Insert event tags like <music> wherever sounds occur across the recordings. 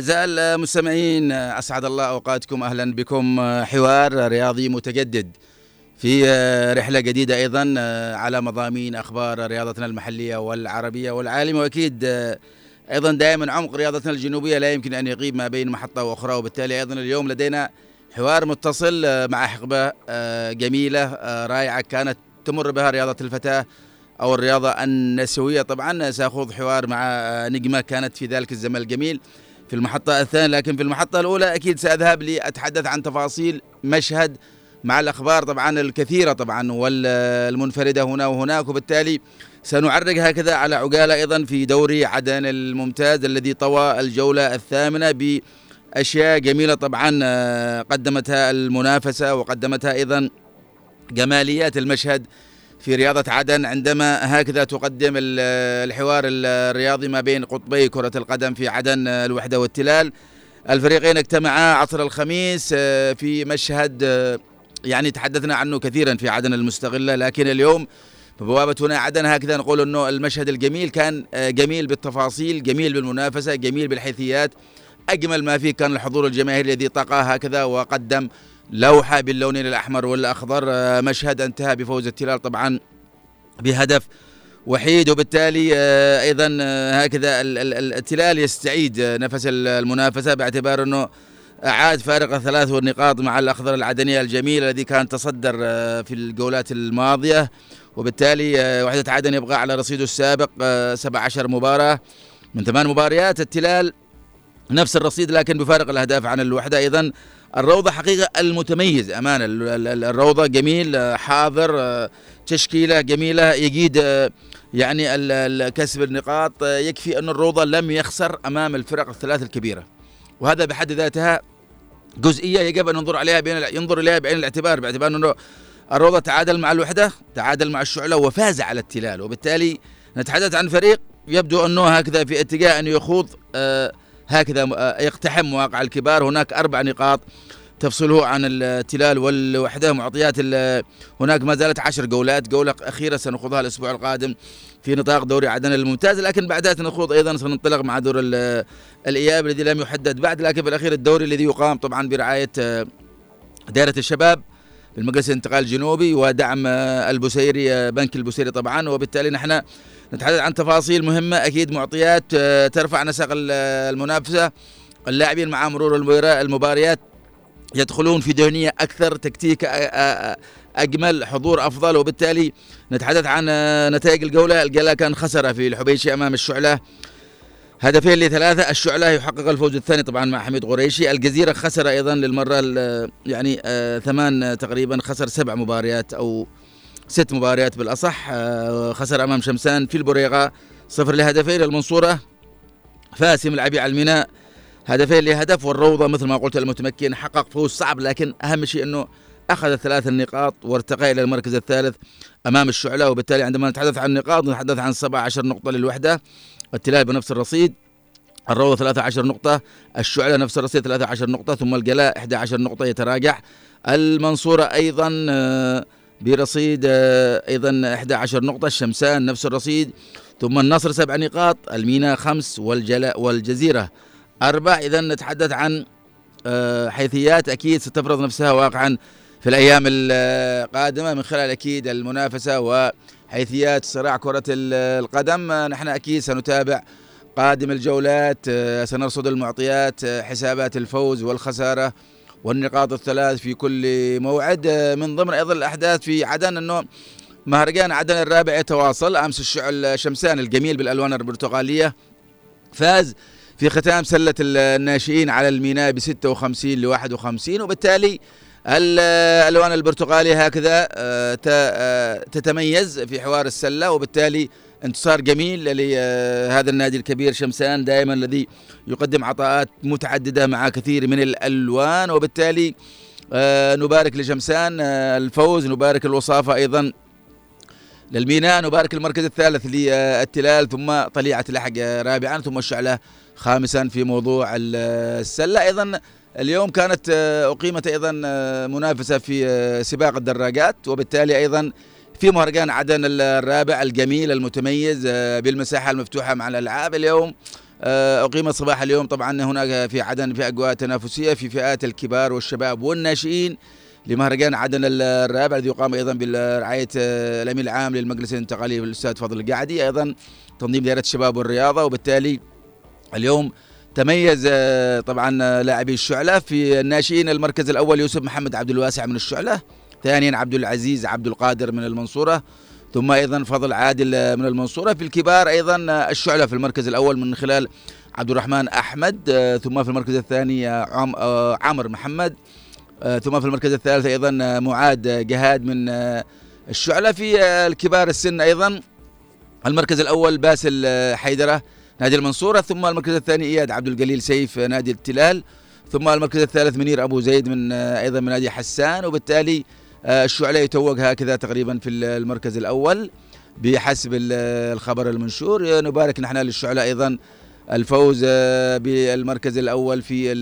الأعزاء المستمعين أسعد الله أوقاتكم. أهلا بكم حوار رياضي متجدد في رحلة جديدة أيضا على مضامين أخبار رياضتنا المحلية والعربية والعالمة. وأكيد أيضا دائما عمق رياضتنا الجنوبية لا يمكن أن يغيب ما بين محطة وأخرى. وبالتالي أيضا اليوم لدينا حوار متصل مع حقبة جميلة رائعة كانت تمر بها رياضة الفتاة أو الرياضة النسوية. طبعا سأخوض حوار مع نجمة كانت في ذلك الزمن الجميل. في المحطة الثانية لكن في المحطة الأولى أكيد سأذهب لأتحدث عن تفاصيل مشهد مع الأخبار طبعا الكثيرة طبعا والمنفردة هنا وهناك وبالتالي سنعرج هكذا على عقالة أيضا في دوري عدن الممتاز الذي طوى الجولة الثامنة بأشياء جميلة طبعا قدمتها المنافسة وقدمتها أيضا جماليات المشهد في رياضة عدن عندما هكذا تقدم الحوار الرياضي ما بين قطبي كرة القدم في عدن الوحدة والتلال. الفريقين اجتمعا عصر الخميس في مشهد يعني تحدثنا عنه كثيرا في عدن المستغلة لكن اليوم بوابة هنا عدن هكذا نقول إنه المشهد الجميل كان جميل بالتفاصيل جميل بالمنافسة جميل بالحيثيات. أجمل ما فيه كان الحضور الجماهيري الذي طقى هكذا وقدم لوحة باللونين الأحمر والأخضر مشهد انتهى بفوز التلال طبعا بهدف وحيد وبالتالي أيضا هكذا التلال يستعيد نفس المنافسة باعتبار أنه أعاد فارق الثلاث والنقاط مع الأخضر العدني الجميل الذي كان تصدر في الجولات الماضية. وبالتالي وحدة عدن يبقى على رصيده السابق 17 مباراة. من ثمان مباريات التلال نفس الرصيد لكن بفارق الأهداف عن الوحدة. أيضا الروضة حقيقة المتميز أمانة. الروضة جميل حاضر تشكيلة جميلة يجيد يعني كسب النقاط. يكفي أن الروضة لم يخسر أمام الفرق الثلاث الكبيرة وهذا بحد ذاتها جزئية يجب أن ننظر عليها بين ينظر إليها بعين الاعتبار باعتبار أنه الروضة تعادل مع الوحدة تعادل مع الشعلة وفاز على التلال. وبالتالي نتحدث عن فريق يبدو أنه هكذا في اتجاه أن يخوض آه هكذا يقتحم مواقع الكبار. هناك أربع نقاط تفصله عن التلال والوحدة. معطيات هناك ما زالت عشر جولات جولة أخيرة سنخوضها الأسبوع القادم في نطاق دوري عدن الممتاز. لكن بعدها سنخوض أيضا سننطلق مع دور الإياب الذي لم يحدد. بعد لكن في الأخير الدوري الذي يقام طبعا برعاية دائرة الشباب بالمجلس الانتقال الجنوبي ودعم البسيري بنك البسيري طبعا. وبالتالي نحن نتحدث عن تفاصيل مهمة. أكيد معطيات ترفع نسق المنافسة. اللاعبين مع مرور المباريات يدخلون في ذهنية أكثر تكتيك أجمل حضور أفضل. وبالتالي نتحدث عن نتائج الجولة. الجولة كان خسر في الحبيشي أمام الشعلة. هدفين لثلاثة. الشعلة يحقق الفوز الثاني طبعا مع حميد قريشي. الجزيرة خسر أيضا للمرة يعني ثمان تقريبا خسر سبع مباريات أو ست مباريات بالأصح خسر أمام شمسان في البريغه صفر لهدفين المنصورة. فاسم العبي على الميناء. هدفين لهدف والروضة مثل ما قلت المتمكن حقق فوز صعب لكن أهم شيء إنه أخذ ثلاث النقاط وارتقى إلى المركز الثالث أمام الشعلة. وبالتالي عندما نتحدث عن النقاط نتحدث عن 17 نقطة للوحدة. التلال بنفس الرصيد. الروضة 13 نقطة، الشعلة نفس الرصيد 13 نقطة، ثم الجلاء 11 نقطة يتراجع، المنصورة أيضا برصيد أيضا 11 نقطة الشمسان نفس الرصيد. ثم النصر سبع نقاط الميناء خمس والجلاء والجزيرة أربع. إذا نتحدث عن حيثيات. أكيد ستفرض نفسها واقعا في الأيام القادمة من خلال أكيد المنافسة وحيثيات صراع كرة القدم. نحن أكيد سنتابع قادم الجولات سنرصد المعطيات حسابات الفوز والخسارة والنقاط الثلاث في كل موعد. من ضمن أيضا الأحداث في عدن أنه مهرجان عدن الرابع يتواصل أمس الشعل الشمسان الجميل بالألوان البرتقالية. فاز في ختام سلة الناشئين على الميناء ب 56 ل 51 وبالتالي الألوان البرتقالية هكذا تتميز في حوار السلة وبالتالي انتصار جميل لهذا النادي الكبير شمسان دائما الذي يقدم عطاءات متعددة مع كثير من الألوان وبالتالي آه، نبارك لشمسان آه، الفوز نبارك الوصافة أيضا للميناء نبارك المركز الثالث للتلال ثم طليعة لحق رابعا ثم الشعلة خامسا في موضوع السلة. أيضا اليوم كانت آه، أقيمت أيضا منافسة في سباق الدراجات وبالتالي أيضا في مهرجان عدن الرابع الجميل المتميز بالمساحة المفتوحة مع الألعاب اليوم. آه، أقيمت صباح اليوم طبعا هناك في عدن في أجواء تنافسية في فئات الكبار والشباب والناشئين لمهرجان عدن الرابع الذي يقام أيضا برعاية آه، الأمين العام للمجلس الانتقالي الاستاذ فضل القعدي أيضا تنظيم دائره الشباب والرياضة. وبالتالي اليوم تميز آه، طبعا لاعبي الشعلة في الناشئين المركز الأول يوسف محمد عبد الواسع من الشعلة. ثانيا عبد العزيز عبد القادر من المنصورة ثم أيضا فضل عادل من المنصورة. في الكبار أيضا الشعلة في المركز الأول من خلال عبد الرحمن أحمد ثم في المركز الثاني عمر محمد ثم في المركز الثالث أيضا معاد جهاد من الشعلة. في الكبار السن أيضا المركز الأول باسل حيدرة نادي المنصورة ثم المركز الثاني إياد عبد القليل سيف نادي التلال ثم المركز الثالث منير أبو زيد من أيضا من نادي حسان وبالتالي آه، الشعلة يتوج هكذا تقريبا في المركز الأول بحسب الخبر المنشور. نبارك نحن للشعلة أيضا الفوز آه، بالمركز الأول في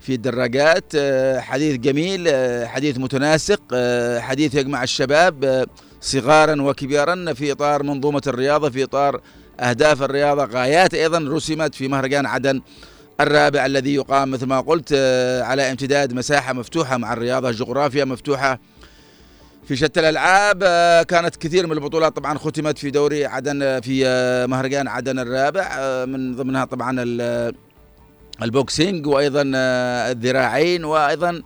في الدراجات. آه، حديث جميل حديث متناسق حديث يجمع الشباب صغارا وكبارا في إطار منظومة الرياضة في إطار أهداف الرياضة. غايات أيضا رسمت في مهرجان عدن الرابع الذي يقام مثل ما قلت آه، على امتداد مساحة مفتوحة مع الرياضة جغرافيا مفتوحة. في شتى الألعاب آه، كانت كثير من البطولات طبعا ختمت في دوري عدن آه، في مهرجان عدن الرابع من ضمنها طبعا البوكسينج وأيضا الذراعين وأيضا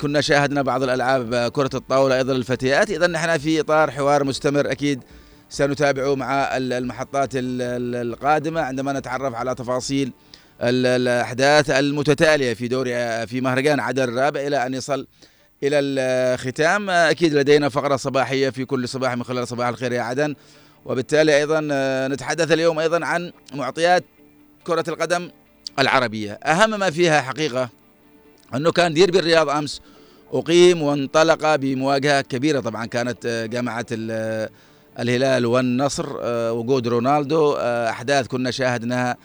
كنا شاهدنا بعض الألعاب كرة الطاولة أيضا للفتيات اذا نحن في إطار حوار مستمر أكيد سنتابعه مع المحطات القادمة. عندما نتعرف على تفاصيل الأحداث المتتالية في دوري في مهرجان عدن الرابع إلى أن يصل إلى الختام. أكيد لدينا فقرة صباحية في كل صباح من خلال صباح الخير يا عدن. وبالتالي أيضا نتحدث اليوم أيضا عن معطيات كرة القدم العربية. أهم ما فيها حقيقة أنه كان ديربي الرياض أمس أقيم وانطلق بمواجهة كبيرة. طبعا كانت جامعة الهلال والنصر وجود رونالدو أحداث كنا شاهدناها آه،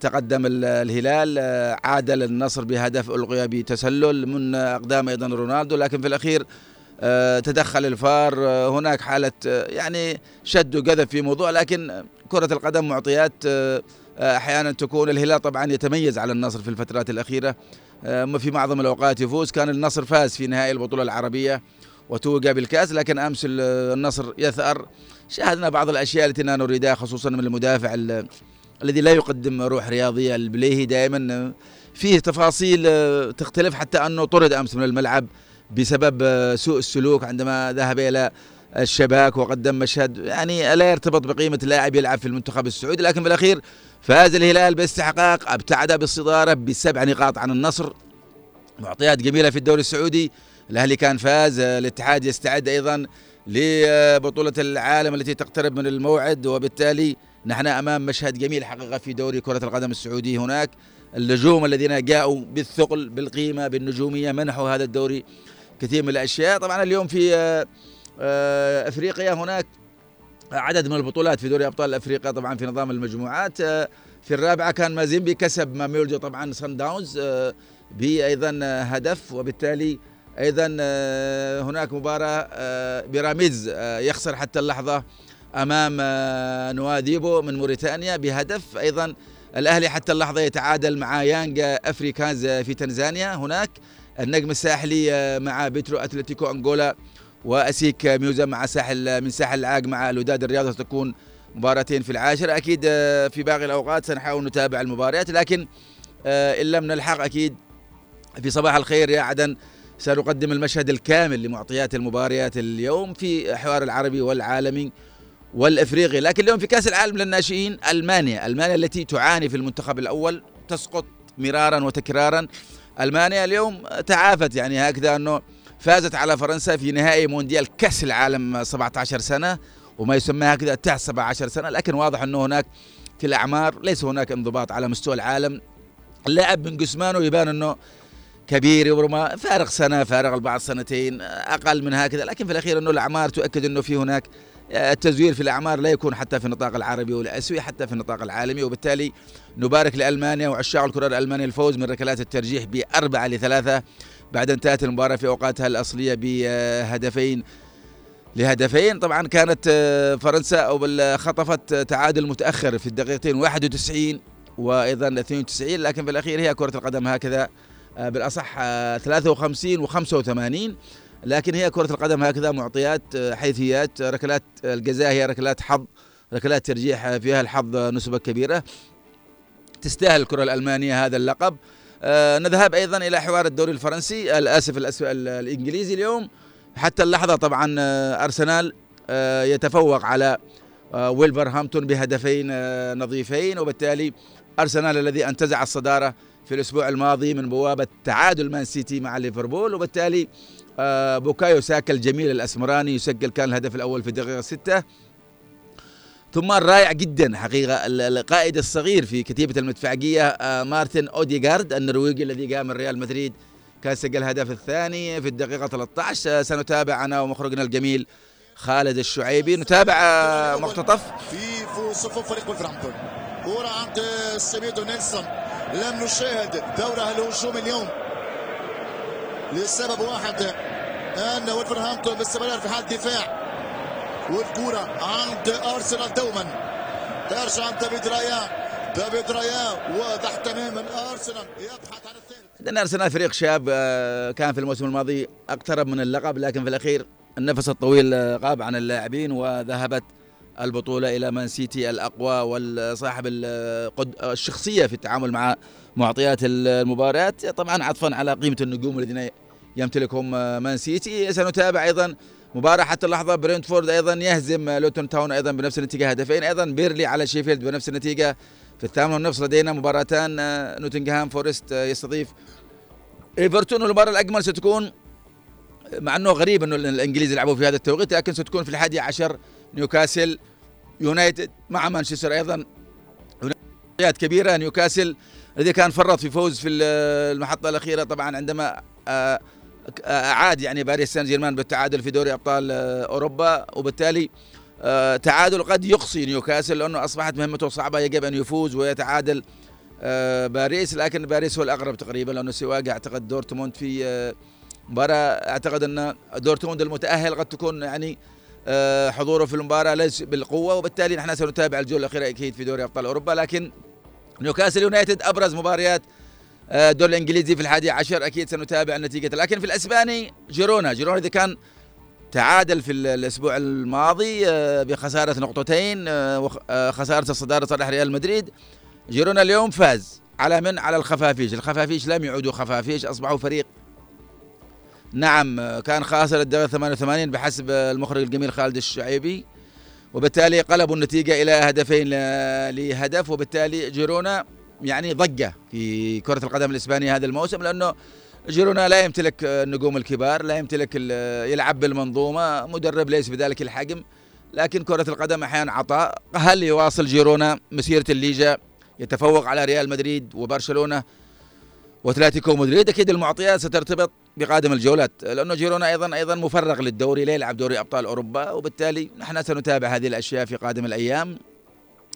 تقدم الهلال آه، عادل النصر بهدف ألقي بتسلل من أقدام أيضا رونالدو لكن في الأخير آه، تدخل الفار هناك حالة يعني شد وقذف في موضوع لكن كرة القدم معطيات أحيانا تكون الهلال طبعا يتميز على النصر في الفترات الأخيرة. في معظم الأوقات يفوز. كان النصر فاز في نهائي البطولة العربية وتوج بالكأس لكن أمس النصر يثأر. شاهدنا بعض الأشياء التي نريدها خصوصا من المدافع الذي لا يقدم روح رياضية البليهي دائما. فيه تفاصيل آه، تختلف حتى أنه طرد أمس من الملعب بسبب آه، سوء السلوك عندما ذهب إلى الشباك وقدم مشهد يعني لا يرتبط بقيمة لاعب يلعب في المنتخب السعودي. لكن بالأخير فاز الهلال باستحقاق ابتعد بالصداره بسبع نقاط عن النصر. معطيات جميلة في الدوري السعودي. الأهلي كان فاز آه، الاتحاد يستعد أيضا لبطولة العالم التي تقترب من الموعد وبالتالي نحن أمام مشهد جميل حقيقة في دوري كرة القدم السعودي. هناك النجوم الذين جاءوا بالثقل بالقيمة بالنجومية منحوا هذا الدوري كثير من الأشياء. طبعا اليوم في آه، آه، أفريقيا هناك عدد من البطولات في دوري أبطال أفريقيا طبعا في نظام المجموعات. آه، في الرابعة كان مازيمبي كسب ماميولدو طبعا سان داونز بايضا هدف. وبالتالي أيضا هناك مباراة بيراميدز يخسر حتى اللحظة أمام آه، نواديبو من موريتانيا بهدف أيضا. الأهلي حتى اللحظة يتعادل مع يانجا افريكانز في تنزانيا. هناك النجم الساحلي آه، مع بيترو أتلتيكو أنغولا وأسيك ميموزا مع ساحل من ساحل العاج مع الوداد الرياض ستكون مباراتين في العاشر. أكيد آه، في باقي الأوقات سنحاول نتابع المباريات لكن إن لم نلحق أكيد في صباح الخير يا عدن سنقدم المشهد الكامل لمعطيات المباريات اليوم في حوار العربي والعالمي. والإفريقي. لكن اليوم في كأس العالم للناشئين ألمانيا. ألمانيا التي تعاني في المنتخب الأول تسقط مرارا وتكرارا. ألمانيا اليوم تعافت يعني هكذا أنه فازت على فرنسا في نهائي مونديال كأس العالم 17 سنة وما يسمى هكذا تحت 17 سنة. لكن واضح أنه هناك في الأعمار ليس هناك انضباط على مستوى العالم. اللاعب من جسمانه يبان أنه كبير وربما فارق سنة فارق البعض سنتين أقل من هكذا. لكن في الأخير أنه الأعمار تؤكد أنه في هناك التزوير في الأعمار لا يكون حتى في النطاق العربي والأسيوي حتى في النطاق العالمي. وبالتالي نبارك لألمانيا وعشاق الكرة الألمانية الفوز من ركلات الترجيح باربعه لثلاثة. بعد انتهت المباراة في أوقاتها الأصلية بهدفين لهدفين. طبعا كانت فرنسا أو خطفت تعادل متأخر في الدقيقتين 91 وأيضا 92 لكن في الأخير هي كرة القدم هكذا بالأصح 53 و85 لكن هي كرة القدم هكذا معطيات حيثيات ركلات الجزاء هي ركلات حظ ركلات ترجيح فيها الحظ نسبة كبيرة. تستاهل الكرة الألمانية هذا اللقب. آه نذهب أيضا إلى حوار الدوري الفرنسي الآسف الإنجليزي اليوم. حتى اللحظة طبعا أرسنال آه يتفوق على آه ويلفرهامبتون بهدفين آه نظيفين وبالتالي أرسنال الذي أنتزع الصدارة في الأسبوع الماضي من بوابة تعادل مان سيتي مع ليفربول وبالتالي آه بوكايو ساكا الجميل الأسمراني يسجل كان الهدف الأول في الدقيقة ستة. ثم رائع جدا حقيقة القائد الصغير في كتيبة المدفعجية آه مارتن أوديغارد النرويجي الذي قدم من ريال مدريد كان سجل الهدف الثاني في الدقيقة 13 سنتابع أنا ومخرجنا الجميل خالد الشعيبي. نتابع مقتطف في صفوف فريق ولفرهامبتون. كرة عند سميدو نيلسون. لم نشاهد دورها الهجوم اليوم. لسبب واحد أن ولفرهامبتون باستمرار في حال دفاع والكرة عند أرسنال دوما. ترجع دافيد رايا دافيد رايا واضح تماما ارسنال يبحث عن الثالث أرسنال فريق شاب كان في الموسم الماضي أقترب من اللقب لكن في الأخير النفس الطويل غاب عن اللاعبين وذهبت البطولة إلى مان سيتي الأقوى وصاحب الشخصية في التعامل مع معطيات المباريات طبعا عطفا على قيمة النجوم الذين يمتلكهم مان سيتي. سنتابع أيضا مباراة حتى اللحظة. برينتفورد أيضا يهزم لوتون تاون أيضا بنفس النتيجة. هدفين أيضا بيرنلي على شيفيلد بنفس النتيجة. في الثامن والنصف لدينا مباراتان. نوتنغهام فورست يستضيف إيفرتون. والمباراة الأجمل ستكون مع أنه غريب أنه الإنجليز يلعبوا في هذا التوقيت لكن ستكون في الحادي عشر نيوكاسل يونايتد مع مانشستر أيضا. مباريات كبيرة نيوكاسل الذي كان فرط في فوز في المحطة الأخيرة طبعا عندما أعاد يعني باريس سان جيرمان بالتعادل في دوري أبطال أوروبا. وبالتالي تعادل قد يقصي نيوكاسل لأنه أصبحت مهمته صعبة يجب أن يفوز ويتعادل باريس. لكن باريس هو الأقرب تقريبا لأنه سواق. أعتقد دورتموند في مباراة. أعتقد أن دورتموند المتأهل قد تكون يعني حضوره في المباراة ليس بالقوة وبالتالي نحن سنتابع الجولة الأخيرة أكيد في دوري أبطال أوروبا لكن نيوكاسل يونايتد أبرز مباريات الدوري الإنجليزي في الحادي عشر أكيد سنتابع النتيجة. لكن في الأسباني جيرونا جيرونا إذا كان تعادل في الأسبوع الماضي بخسارة نقطتين خسارة الصدارة صالح ريال مدريد. جيرونا اليوم فاز على من؟ على الخفافيش. الخفافيش لم يعودوا خفافيش أصبحوا فريق نعم كان خاسر الدقيقة 88 بحسب المخرج الجميل خالد الشعيبي وبالتالي قلبوا النتيجة إلى هدفين لهدف وبالتالي جيرونا يعني ضجة في كرة القدم الإسبانية هذا الموسم لأنه جيرونا لا يمتلك النجوم الكبار لا يمتلك يلعب بالمنظومة مدرب ليس بذلك الحجم لكن كرة القدم أحيانا عطاء. هل يواصل جيرونا مسيرة الليغا؟ يتفوق على ريال مدريد وبرشلونة وأتلتيكو مدريد أكيد المعطيات سترتبط بقادم الجولات لأنه جيرونا أيضا أيضا مفرغ للدوري لا يلعب دوري أبطال أوروبا وبالتالي نحن سنتابع هذه الأشياء في قادم الأيام.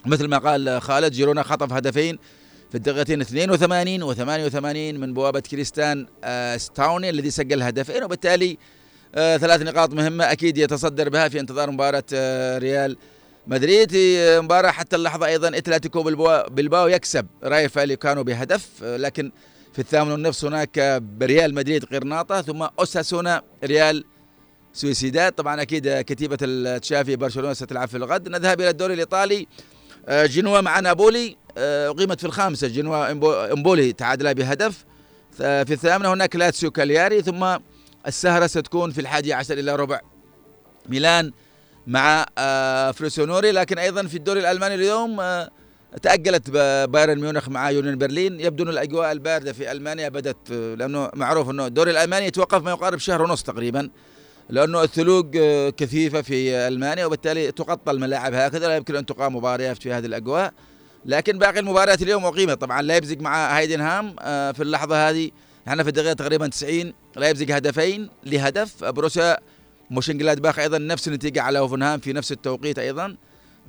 مثل ما قال خالد جيرونا خطف هدفين في الدقيقتين 82 و88 من بوابة كريستيان ستواني الذي سجل هدفين وبالتالي ثلاث نقاط مهمة أكيد يتصدر بها في انتظار مباراة ريال مدريد. في مباراة حتى اللحظة أيضا أتلتيك بلباو يكسب رايو فاليكانو بهدف لكن في الثامن والنصف هناك بريال مدريد غرناطة ثم أوساسونا ريال سويسيداد. طبعا أكيد كتيبة تشافي برشلونة ستلعب في الغد. نذهب إلى الدوري الإيطالي. جنوا مع نابولي. أقيمت في الخامسة جنوا إمبولي تعادل بهدف. في الثامنة هناك لاتسيو كالياري. ثم السهرة ستكون في الحادي عشر إلى ربع ميلان مع فروزينوني لكن أيضا في الدوري الألماني اليوم تأجلت بايرن ميونخ مع يونيون برلين. يبدو أن الأجواء الباردة في ألمانيا بدت لأنه معروف أنه الدوري الألماني يتوقف ما يقارب شهر ونص تقريبا لأنه الثلوج كثيفة في ألمانيا وبالتالي تغطى الملاعب هكذا لا يمكن أن تقام مباريات في هذه الأجواء. لكن باقي المباريات اليوم أقيمت. طبعا لايبزيج مع هايدنهايم في اللحظة هذه إحنا في الدقيقة تقريبا 90 لايبزيج هدفين لهدف. بوروسيا مونشنغلادباخ أيضا نفس النتيجة على هوفنهايم في نفس التوقيت أيضا.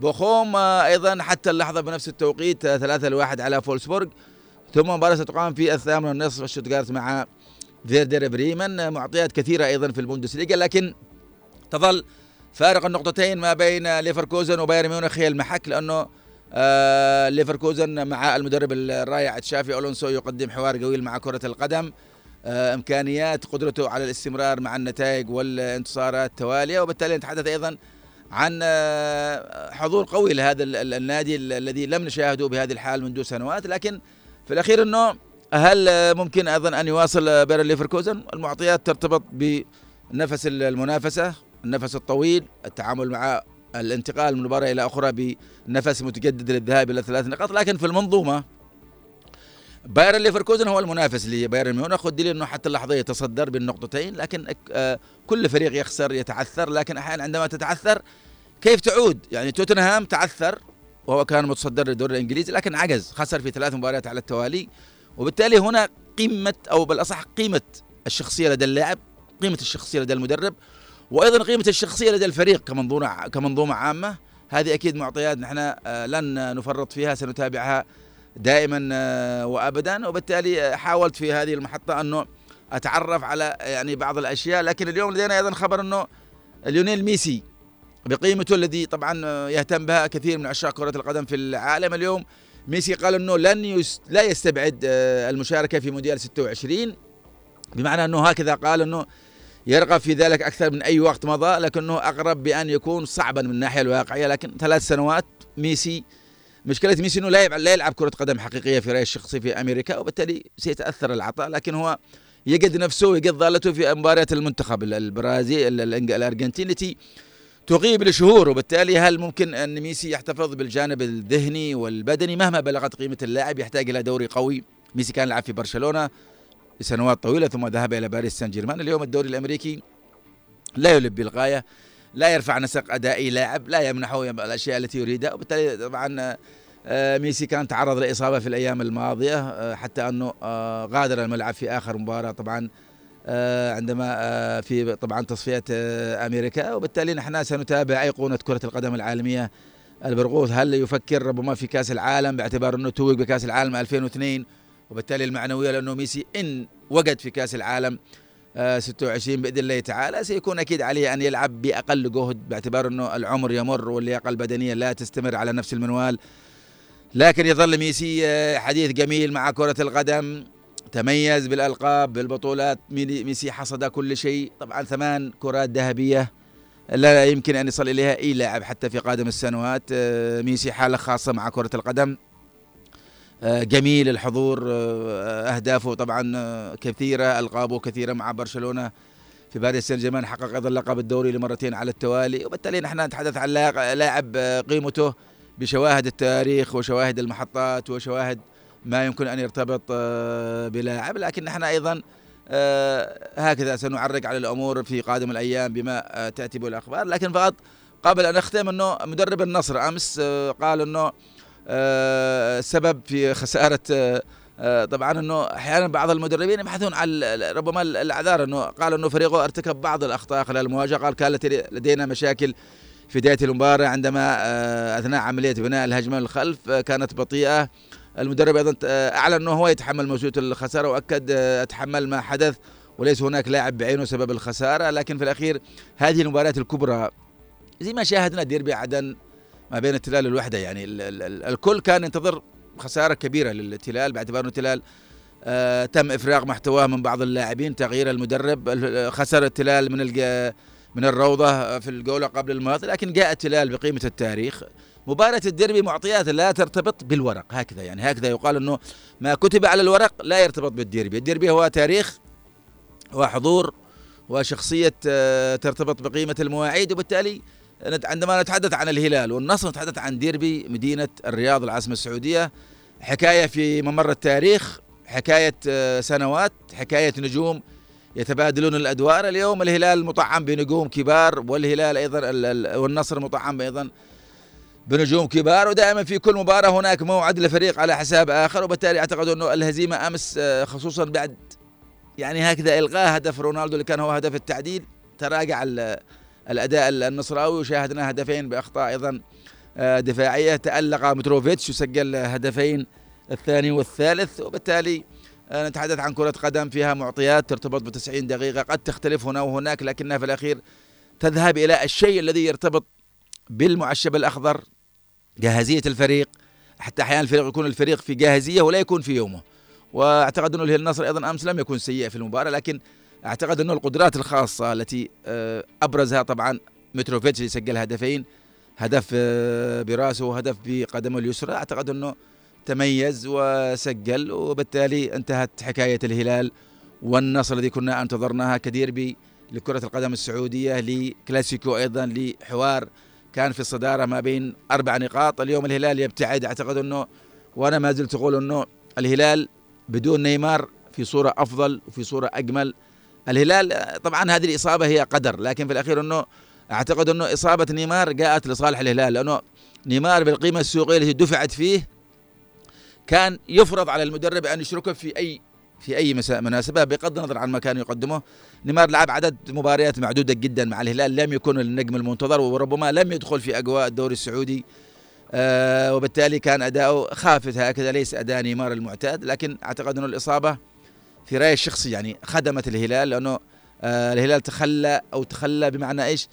بوخوم أيضا حتى اللحظة بنفس التوقيت 3 لواحد على فولسبورغ. ثم مباراة ستقام في الثامن والنصف شتوتغارت مع فيردر بريمن معطيات كثيرة أيضا في البوندسليغا لكن تظل فارق النقطتين ما بين ليفركوزن وبايرن ميونخ هي المحك لأنه آه ليفركوزن مع المدرب الرائع تشافي اولونسو يقدم حوار قوي مع كرة القدم. آه إمكانيات قدرته على الاستمرار مع النتائج والانتصارات المتتالية وبالتالي نتحدث أيضا عن آه حضور قوي لهذا النادي الذي لم نشاهده بهذه الحال منذ سنوات لكن في الأخير إنه هل ممكن أيضا أن يواصل بايرن ليفركوزن؟ المعطيات ترتبط بنفس المنافسة النفس الطويل التعامل مع الانتقال من مباراة إلى أخرى بنفس متجدد للذهاب إلى ثلاث نقاط لكن في المنظومة بايرن ليفركوزن هو المنافس لبايرن ميونخ. والدليل إنه حتى اللحظة يتصدر بالنقطتين لكن كل فريق يخسر يتعثر لكن أحيانا عندما تتعثر كيف تعود؟ يعني توتنهام تعثر وهو كان متصدر للدوري الإنجليزي لكن عجز خسر في ثلاث مباريات على التوالي. وبالتالي هنا قيمة أو بالأصح قيمة الشخصية لدى اللاعب قيمة الشخصية لدى المدرب وأيضا قيمة الشخصية لدى الفريق كمنظومة كمنظومة عامة. هذه أكيد معطيات نحن لن نفرط فيها سنتابعها دائما وابدا. وبالتالي حاولت في هذه المحطة أنه أتعرف على يعني بعض الأشياء. لكن اليوم لدينا أيضا خبر أنه ليونيل ميسي بقيمته الذي طبعا يهتم بها كثير من عشاق كرة القدم في العالم اليوم ميسي قال أنه لن يس لا يستبعد المشاركة في مونديال 26 بمعنى أنه هكذا قال أنه يرغب في ذلك أكثر من أي وقت مضى لكنه اقرب بأن يكون صعبا من الناحية الواقعية. لكن ثلاث سنوات ميسي مشكلة ميسي إنه لا يلعب لا يلعب كرة قدم حقيقية في رايه الشخصي في أمريكا وبالتالي سيتأثر العطاء لكن هو يجد نفسه ويجد ضالته في مباريات المنتخب البرازيل الأرجنتين التي تغيب لشهور وبالتالي هل ممكن أن ميسي يحتفظ بالجانب الذهني والبدني؟ مهما بلغت قيمة اللاعب يحتاج إلى دوري قوي. ميسي كان يلعب في برشلونة لسنوات طويلة ثم ذهب إلى باريس سان جيرمان. اليوم الدوري الأمريكي لا يلبي الغاية لا يرفع نسق ادائي لاعب لا يمنحه الأشياء التي يريدها وبالتالي طبعا ميسي كان تعرض لإصابة في الأيام الماضية حتى أنه غادر الملعب في آخر مباراة طبعا عندما في طبعا تصفيات أمريكا وبالتالي نحن سنتابع أيقونة كرة القدم العالمية البرغوث. هل يفكر ربما في كأس العالم باعتبار أنه توج بكأس العالم 2002 وبالتالي المعنوية لأنه ميسي إن وجد في كأس العالم 26 بإذن الله تعالى سيكون أكيد عليه أن يلعب بأقل جهد باعتبار أنه العمر يمر واللياقة البدنية لا تستمر على نفس المنوال. لكن يظل ميسي حديث جميل مع كرة القدم. تميز بالألقاب بالبطولات. ميسي حصد كل شيء. طبعا ثمان كرات ذهبية لا يمكن أن يصل إليها أي لاعب حتى في قادم السنوات. ميسي حالة خاصة مع كرة القدم. جميل الحضور. أهدافه طبعا كثيرة ألقابه كثيرة مع برشلونة. في باريس سان جيرمان حقق أيضا لقب الدوري لمرتين على التوالي. وبالتالي نحن نتحدث عن لاعب قيمته. بشواهد التاريخ وشواهد المحطات وشواهد ما يمكن أن يرتبط بلاعب لكن نحن أيضا هكذا سنعرق على الأمور في قادم الأيام بما تأتي به الاخبار لكن فقط قبل أن أختم إنه مدرب النصر أمس قال إنه السبب في خسارة طبعا إنه أحيانا بعض المدربين يبحثون عن ربما الأعذار. إنه قال إنه فريقه ارتكب بعض الأخطاء خلال المواجهة قال كانت لدينا مشاكل في بداية المباراة عندما أثناء عملية بناء الهجمة من الخلف كانت بطيئة. المدرب أيضا أعلن أنه هو يتحمل مسؤوليه الخسارة وأكد أتحمل ما حدث وليس هناك لاعب بعينه سبب الخسارة. لكن في الأخير هذه المباريات الكبرى زي ما شاهدنا ديربي عدن ما بين التلال والوحدة. يعني ال ال ال الكل كان ينتظر خسارة كبيرة للتلال باعتبار انه التلال آه تم إفراغ محتواه من بعض اللاعبين تغيير المدرب خسر التلال من من الروضة في الجولة قبل الماضي لكن جاء التلال بقيمة التاريخ. مباراة الديربي معطيات لا ترتبط بالورق. هكذا يعني هكذا يقال إنه ما كتب على الورق لا يرتبط بالديربي، الديربي هو تاريخ وحضور وشخصية ترتبط بقيمة المواعيد وبالتالي عندما نتحدث عن الهلال والنصر نتحدث عن ديربي مدينة الرياض العاصمة السعودية. حكاية في ممر التاريخ حكاية سنوات حكاية نجوم يتبادلون الأدوار اليوم. الهلال مطعم بنجوم كبار والهلال أيضا والنصر مطعم أيضا بنجوم كبار. ودائما في كل مباراة هناك موعد لفريق على حساب آخر وبالتالي أعتقد أنه الهزيمة أمس آه، خصوصا بعد يعني هكذا إلغاء هدف رونالدو اللي كان هو هدف التعديل تراجع الأداء النصراوي. وشاهدنا هدفين بأخطاء أيضا آه، دفاعية. تألق متروفيتش وسجل هدفين الثاني والثالث وبالتالي نتحدث عن كرة قدم فيها معطيات ترتبط ب 90 دقيقة قد تختلف هنا وهناك لكنها في الأخير تذهب إلى الشيء الذي يرتبط بالمعشب الأخضر جاهزية الفريق. حتى أحيانا الفريق يكون الفريق في جاهزية ولا يكون في يومه. وأعتقد أنه الهلال النصر أيضا أمس لم يكن سيء في المباراة لكن أعتقد أنه القدرات الخاصة التي آه، أبرزها طبعا متروفيتش اللي سجل هدفين هدف آه، برأسه وهدف بقدمه اليسرى أعتقد أنه تميز وسجل وبالتالي انتهت حكاية الهلال والنصر الذي كنا انتظرناها كديربي لكرة القدم السعودية لكلاسيكو أيضا لحوار كان في الصدارة ما بين أربع نقاط. اليوم الهلال يبتعد أعتقد أنه وأنا ما زلت أقول أنه الهلال بدون نيمار في صورة أفضل وفي صورة أجمل. الهلال طبعا هذه الإصابة هي قدر لكن في الأخير أنه أعتقد أنه إصابة نيمار جاءت لصالح الهلال لأنه نيمار بالقيمة السوقية التي دفعت فيه كان يفرض على المدرب أن يشركه في اي في أي مناسبة بغض النظر عن ما كان يقدمه نيمار لعب عدد مباريات معدودة جدا مع الهلال لم يكن النجم المنتظر وربما لم يدخل في أجواء الدوري السعودي آه وبالتالي كان أداؤه خافت هكذا ليس أداء نيمار المعتاد لكن أعتقد أنه الإصابة في رأيي الشخصي يعني خدمت الهلال لأنه آه الهلال تخلى أو تخلى بمعنى إيش؟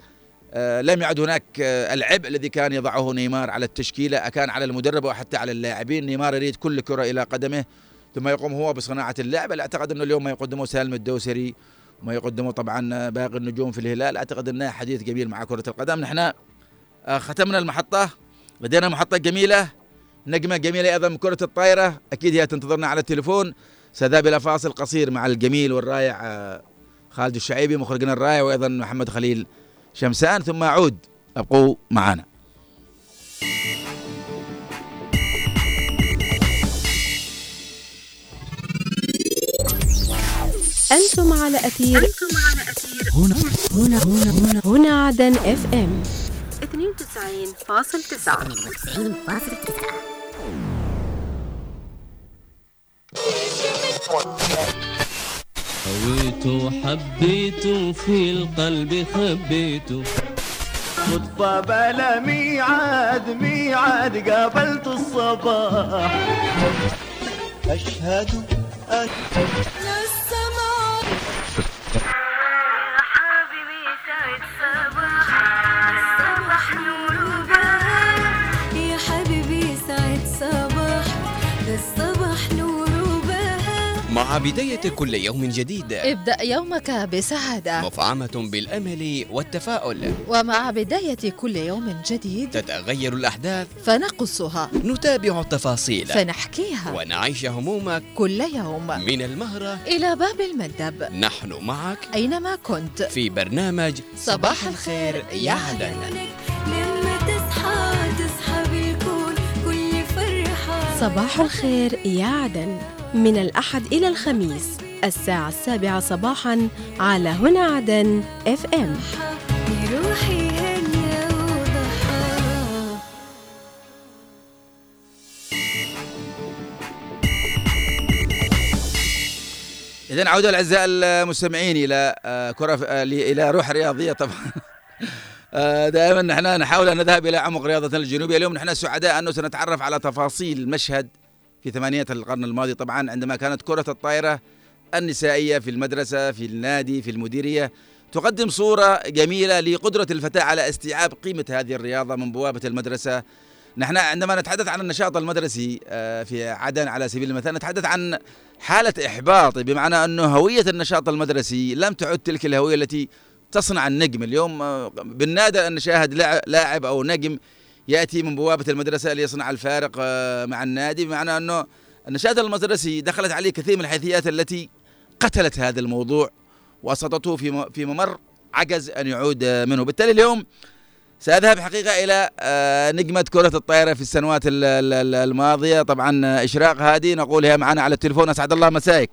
آه لم يعد هناك آه العبء الذي كان يضعه نيمار على التشكيلة كان على المدرب وحتى على اللاعبين. نيمار يريد كل كرة إلى قدمه ثم يقوم هو بصناعة اللعب. أعتقد أنه اليوم ما يقدمه سالم الدوسري وما يقدمه طبعا باقي النجوم في الهلال. أعتقد أنه حديث جميل مع كرة القدم. نحن آه ختمنا المحطة لدينا محطة جميلة نجمة جميلة أيضا من كرة الطايرة أكيد هي تنتظرنا على التليفون. سأذهب إلى فاصل قصير مع الجميل والرائع آه، خالد الشعيبي مخرجنا الرائع وأيضا محمد خليل شمسان ثم أعود. أبقوا معنا. أنتم على أثير. أنتم على أثير. هنا. هنا. هنا. هنا, هنا عدن إف إم. 92.9 هويته حبيته في القلب خبيته صدفة بلا ميعاد ميعاد قابلت الصباح. أشهد أشهد مع بداية كل يوم جديد. ابدأ يومك بسعادة. مفعمة بالأمل والتفاؤل. ومع بداية كل يوم جديد تتغير الأحداث. فنقصها. نتابع التفاصيل. فنحكيها. ونعيش همومك. كل يوم. من المهرة. إلى باب المندب. نحن معك. أينما كنت. في برنامج صباح الخير يا عدن. لما تصحى تصحى بالكون. كل فرحة. صباح الخير يا عدن. من الأحد إلى الخميس الساعة السابعة صباحا على هنا عدن اف ام إذا عودة الأعزاء المستمعين إلى آه، كرة آه، إلى روح رياضية طبعا. <laughs> آه، دائما نحن نحاول أن نذهب إلى عمق رياضة الجنوبية. اليوم نحن سعداء أنه سنتعرف على تفاصيل مشهد في ثمانينات القرن الماضي طبعا عندما كانت كرة الطائرة النسائية في المدرسة في النادي في المديرية تقدم صورة جميلة لقدرة الفتاة على استيعاب قيمة هذه الرياضة من بوابة المدرسة. نحن عندما نتحدث عن النشاط المدرسي آه، في عدن على سبيل المثال نتحدث عن حالة إحباط بمعنى أنه هوية النشاط المدرسي لم تعد تلك الهوية التي تصنع النجم. اليوم آه، بالنادر أن نشاهد لاعب أو نجم يأتي من بوابة المدرسة ليصنع الفارق آه، مع النادي بمعنى أنه النشاط المدرسي دخلت عليه كثير من الحيثيات التي قتلت هذا الموضوع وأسقطته في في ممر عجز أن يعود آه، منه. بالتالي اليوم سأذهب حقيقة إلى آه، نجمة كرة الطائرة في السنوات الماضية. طبعا إشراق هادي نقول هي معنا على التليفون. أسعد الله مسائك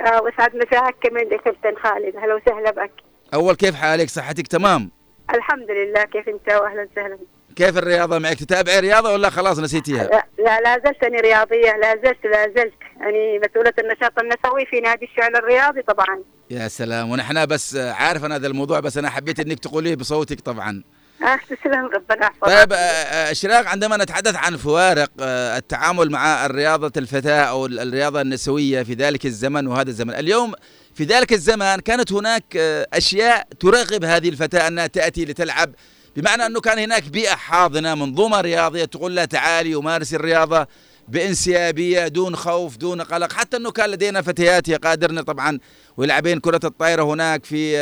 آه وسعد مساك كمان يا كابتن خالد. أهلا وسهلا بك. أول كيف حالك؟ صحتك تمام؟ الحمد لله. كيف أنت؟ واهلا وسهلا. كيف الرياضة معك؟ تتابعي رياضة ولا خلاص نسيتيها؟ لا, لا لا زلت أنا رياضية لا زلت لا زلت. يعني مسؤولة النشاط النسوي في نادي الشعل الرياضي طبعا. يا سلام. ونحن بس عارف أنا هذا الموضوع بس أنا حبيت إنك تقوليه بصوتك طبعا. آه تسلم ربنا يحفظك. طيب آه، آه، اشراق عندما نتحدث عن فوارق آه، التعامل مع الرياضة الفتاة أو ال- الرياضة النسوية في ذلك الزمن وهذا الزمن. اليوم في ذلك الزمان كانت هناك آه، أشياء ترغب هذه الفتاة أنها تأتي لتلعب بمعنى أنه كان هناك بيئة حاضنة منظومة رياضية تقول لها تعالي ومارسي الرياضة بانسيابية دون خوف دون قلق. حتى أنه كان لدينا فتيات يقادرن طبعا ويلعبين كرة الطايرة هناك في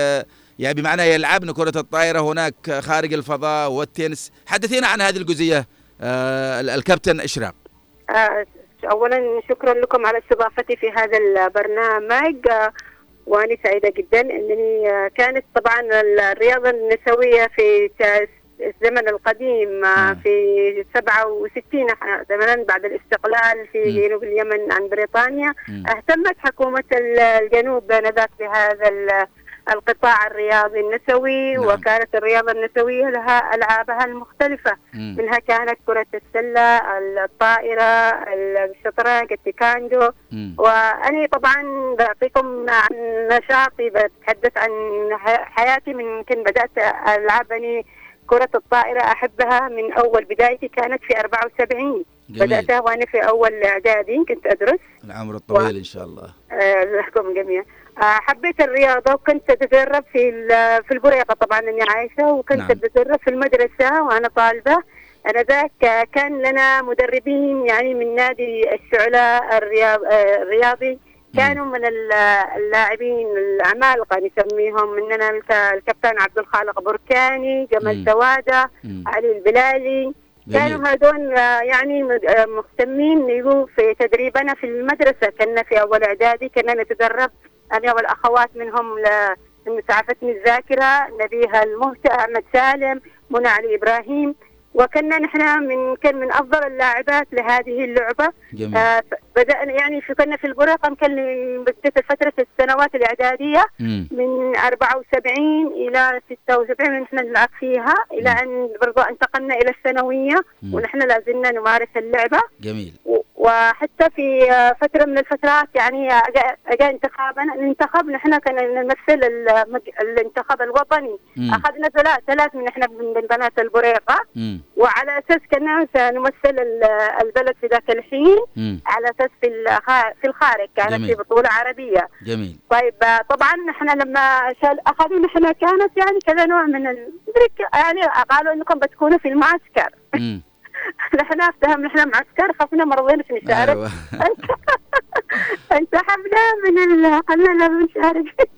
يعني بمعنى يلعبن كرة الطايرة هناك خارج الفضاء والتنس. حدثينا عن هذه الجزئية آه، ال- الكابتن إشراق آه اولا شكرا لكم على استضافتي في هذا البرنامج. وأنا سعيدة جدا إنني آه كانت طبعا الرياضة النسوية في الزمن القديم آه مم. في 67 زمنا بعد الاستقلال في. جنوب اليمن عن بريطانيا. اهتمت حكومة ال- الجنوب آنذاك بهذا القطاع الرياضي النسوي نعم. وكانت الرياضة النسوية لها ألعابها المختلفة. مم. منها كانت كرة السلة الطائرة الشطرنج التيكاندو. مم. وأنا طبعا بعطيكم عن نشاطي بتحدث عن حياتي. من يمكن بدأت ألعبني كرة الطائرة أحبها من أول بدايتي كانت في 74 جميل. بدأتها وأنا في أول إعدادي كنت أدرس. العمر الطويل إن شاء الله. آه، لكم جميعا. حبيت الرياضة وكنت أتدرب في في البريقة طبعا أني عايشة وكنت نعم. أتدرب في المدرسة وأنا طالبة أنا ذاك آه، كان لنا مدربين يعني من نادي الشعلاء الرياض آه، الرياضي كانوا من ال- اللاعبين العمالقة نسميهم مننا الك- الكابتن عبد الخالق بركاني. جمال سوادة مم. علي البلالي كانوا هذول آه، يعني آه، مهتمين يجوا في تدريبنا في المدرسة كنا في أول إعدادي كنا نتدرب أنا والأخوات منهم سعفتني الذاكرة نبيها المهتة أحمد سالم منى علي إبراهيم وكنا نحن من كان من أفضل اللاعبات لهذه اللعبة. جميل. آه، بدأنا يعني في كنا في البرقم كان بدأت فترة السنوات الإعدادية مم. من 74 إلى 76 نحن نلعب فيها إلى أن برضو انتقلنا إلى الثانوية. ونحن لازلنا نمارس اللعبة جميل وحتى في فترة من الفترات يعني أجا انتخابنا ننتخب نحن كنا نمثل المج- الانتخاب الوطني مم. أخذنا ثلاث ثلاث من إحنا من بنات البريقة مم. وعلى أساس كنا سنمثل ال- البلد في ذاك الحين مم. على أساس في الخ- في الخارج كانت جميل. في بطولة عربية جميل طيب آه، طبعا نحن لما أخذوا نحن كانت يعني كذا نوع من. يعني قالوا إنكم بتكونوا في المعسكر. <laughs> نحن أفتهم نحن معسكر خفنا ما رضينا نشارك أيوة. <laughs> انسحبنا من ال... قلنا لا بنشارك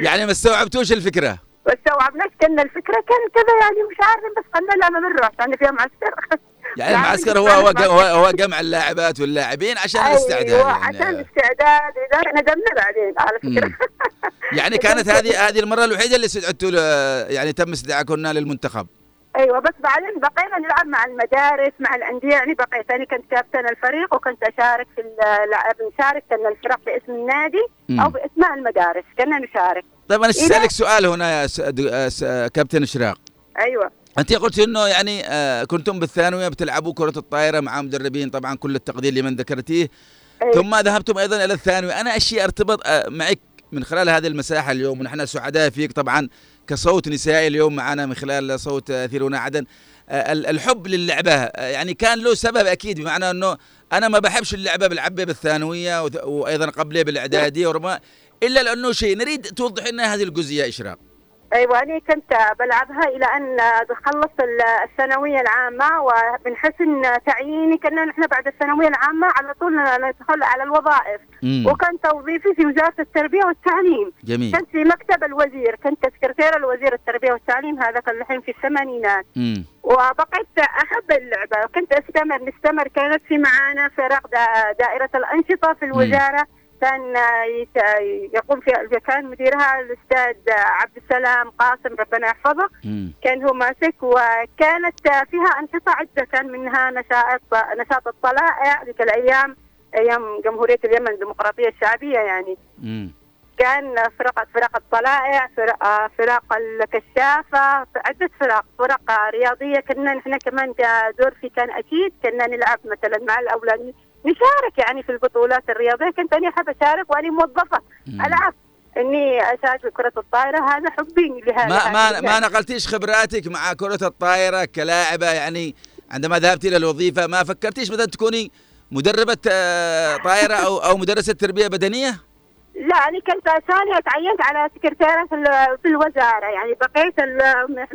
يعني ما استوعبتوش الفكرة واستوعبناش كنا الفكرة كان كذا يعني مش عارفين بس قلنا لا ما بنروح عندنا فيها معسكر <laughs> يعني المعسكر هو هو. هو جمع اللاعبات واللاعبين عشان الاستعداد أيوه يعني. عشان الاستعداد إذا ندمنا بعدين على فكرة. يعني كانت هذه هذه المرة الوحيدة اللي استدعتوا يعني تم استدعاءكم للمنتخب أيوه بس بعدين بقينا نلعب مع المدارس مع الأندية يعني بقيت أنا كنت كابتن الفريق وكنت أشارك في اللعب نشارك كنا الفرق باسم النادي. أو باسماء المدارس كنا نشارك طيب أنا اسالك سؤال هنا يا س- آه، كابتن إشراق أيوه أنت قلت إنه يعني آه، كنتم بالثانوية بتلعبوا كرة الطائرة مع مدربين طبعا كل التقدير لمن ذكرتيه. أيوة. ثم ذهبتم أيضا إلى الثانوية. أنا اشياء أرتبط آه، معك من خلال هذه المساحة اليوم؟ ونحن سعداء فيك طبعا كصوت نسائي اليوم معنا من خلال صوت ثيرونا عدن. آه، ال- الحب للعبة يعني كان له سبب أكيد بمعنى إنه أنا ما بحبش اللعبة بلعبها بالثانوية وأيضا قبلها بالإعدادية وربما إلا لأنه شيء. نريد توضح لنا هذه الجزئية اشراق أيوه أنا كنت بلعبها إلى أن خلصت ال- الثانوية العامة ومن حسن تعييني كنا نحن بعد الثانوية العامة على طول ندخل على الوظائف. مم. وكان توظيفي في وزارة التربية والتعليم. جميل. كنت في مكتب الوزير كنت سكرتيرة الوزير التربية والتعليم هذا كان الحين في الثمانينات. مم. وبقيت أحب اللعبة وكنت أستمر نستمر كانت في معانا فرق دا- دائرة الأنشطة في الوزارة. كان يقوم فيها كان مديرها الأستاذ عبد السلام قاسم ربنا يحفظه. كان هو ماسك وكانت فيها أنشطة عدة كان منها نشاط نشاط الطلائع ذيك الأيام أيام جمهورية اليمن الديمقراطية الشعبية يعني. مم. كان فرق فرق الطلائع فرق فرق الكشافة عدة فرق فرق رياضية. كنا نحن كمان دور في كان أكيد. كنا نلعب مثلا مع الاولاد نشارك يعني في البطولات الرياضية. كنت أنا أحب أشارك وأنا موظفة. ألعب. إني أشارك في كرة الطائره هذا حبي لهذا. ما ما ما نقلتيش خبراتك مع كرة الطائرة كلاعبة؟ يعني عندما ذهبت إلى الوظيفة ما فكرتيش مثلا تكوني مدربة آه، طائرة أو أو مدرسة تربية بدنية؟ لا أنا كنت ثاني تعينت على سكرتيرة في في الوزارة يعني بقيت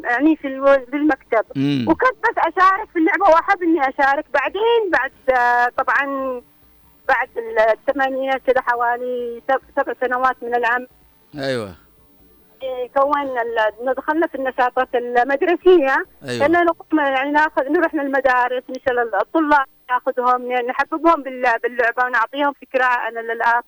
يعني في المكتب. مم. وكنت بس أشارك في اللعبة واحب إني أشارك. بعدين بعد آه، طبعا بعد الثمانينات كذا حوالي سب- سبع سنوات من العمل أيوه. كون ال- دخلنا في النشاطات المدرسية. أيوه. كنا نقوم يعني ناخذ نروح للمدارس نسال الطلاب. ناخذهم نحببهم بال- باللعبة ونعطيهم فكرة عن الالعاب.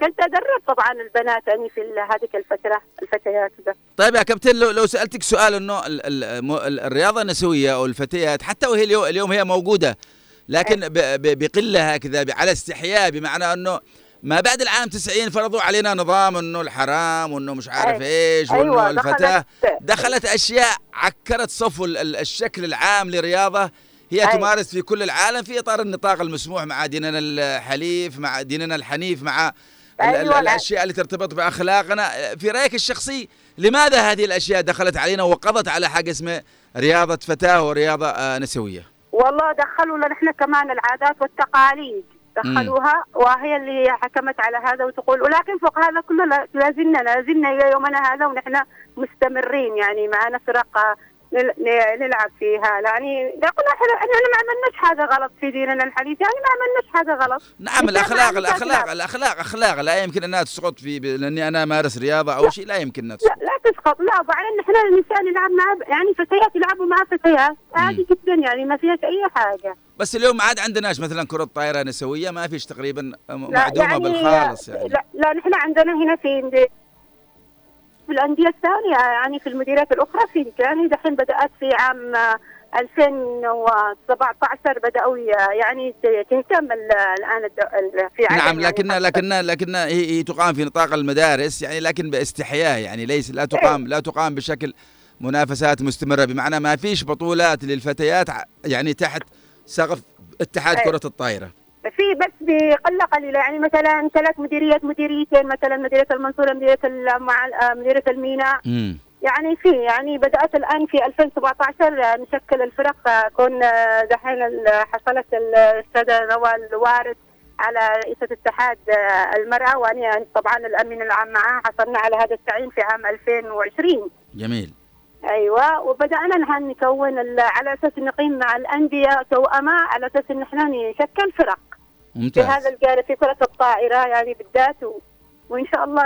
كنت أدرب طبعا البنات يعني في هذيك الفترة الفتيات ده. طيب يا كابتن لو لو سألتك سؤال إنه ال- ال- ال- الرياضة النسوية أو الفتيات حتى وهي اليوم, اليوم هي موجودة لكن ب- ب- بقلة هكذا على استحياء بمعنى إنه ما بعد العام 90 فرضوا علينا نظام إنه الحرام وإنه مش عارف أي. إيش وإنه أيوة، الفتاة دخلت- دخلت أشياء عكرت صفو ال- ال- الشكل العام لرياضة هي أي. تمارس في كل العالم في إطار النطاق المسموح مع ديننا الحليف مع ديننا الحنيف مع أيوة، الأشياء اللي ترتبط بأخلاقنا. في رأيك الشخصي لماذا هذه الأشياء دخلت علينا وقضت على حاجة اسمه رياضة فتاة ورياضة آه، نسوية؟ والله دخلوا لنا إحنا كمان العادات والتقاليد دخلوها وهي اللي حكمت على هذا وتقول ولكن فوق هذا كله لا- زلنا لا زلنا إلى يومنا هذا ونحن مستمرين يعني معنا فرق نلعب فيها. يعني نقول إحنا إحنا ما عملناش حاجة غلط في ديننا الحديث. يعني ما عملناش حاجة غلط. نعم الاخلاق. الاخلاق الاخلاق اخلاق لا يمكن أنها تسقط في لأني أنا أمارس رياضة أو شيء لا يمكن أنها تسقط. لا لا تسقط. لا وبعدين نحن النساء نلعب مع يعني فتيات يلعبوا مع فتيات عادي جدا يعني ما فيهاش أي حاجة. بس اليوم ما عاد عندناش مثلا كرة طائره نسوية ما فيش تقريبا لا معدومة بالخالص يعني. لا, لا نحن عندنا هنا في في الأندية الثانية يعني في المديريات الأخرى في يعني دحين بدأت في عام آه، 2017 بدأوا ي- يعني تهتم ال- الآن الد- ال- في عدن نعم يعني لكن. لكن لكن هي تقام في نطاق المدارس يعني لكن باستحياء يعني ليس لا تقام لا تقام بشكل منافسات مستمرة بمعنى ما فيش بطولات للفتيات يعني تحت سقف اتحاد أي. كرة الطائرة في بس بقلة قليلة يعني مثلا ثلاث مديريات مديريتين مثلا مديرية المنصورة مديرية ال- مع آه، مديرية الميناء. يعني في يعني بدأت الآن في 2017 نشكل الفرق. آه، كنا دحين ال- حصلت السادة نوال الوارث على رئيسة اتحاد آه، المرأة. وأنا طبعا الأمين العام معها. حصلنا على هذا التعيين في عام 2020 جميل. أيوه. وبدأنا نحن نكون على أساس نقيم مع الانديه توأمة. على أساس إن إحنا نشكل فرق. ممتاز. هذا الجانب في كرة الطائرة يعني بالذات و... وإن شاء الله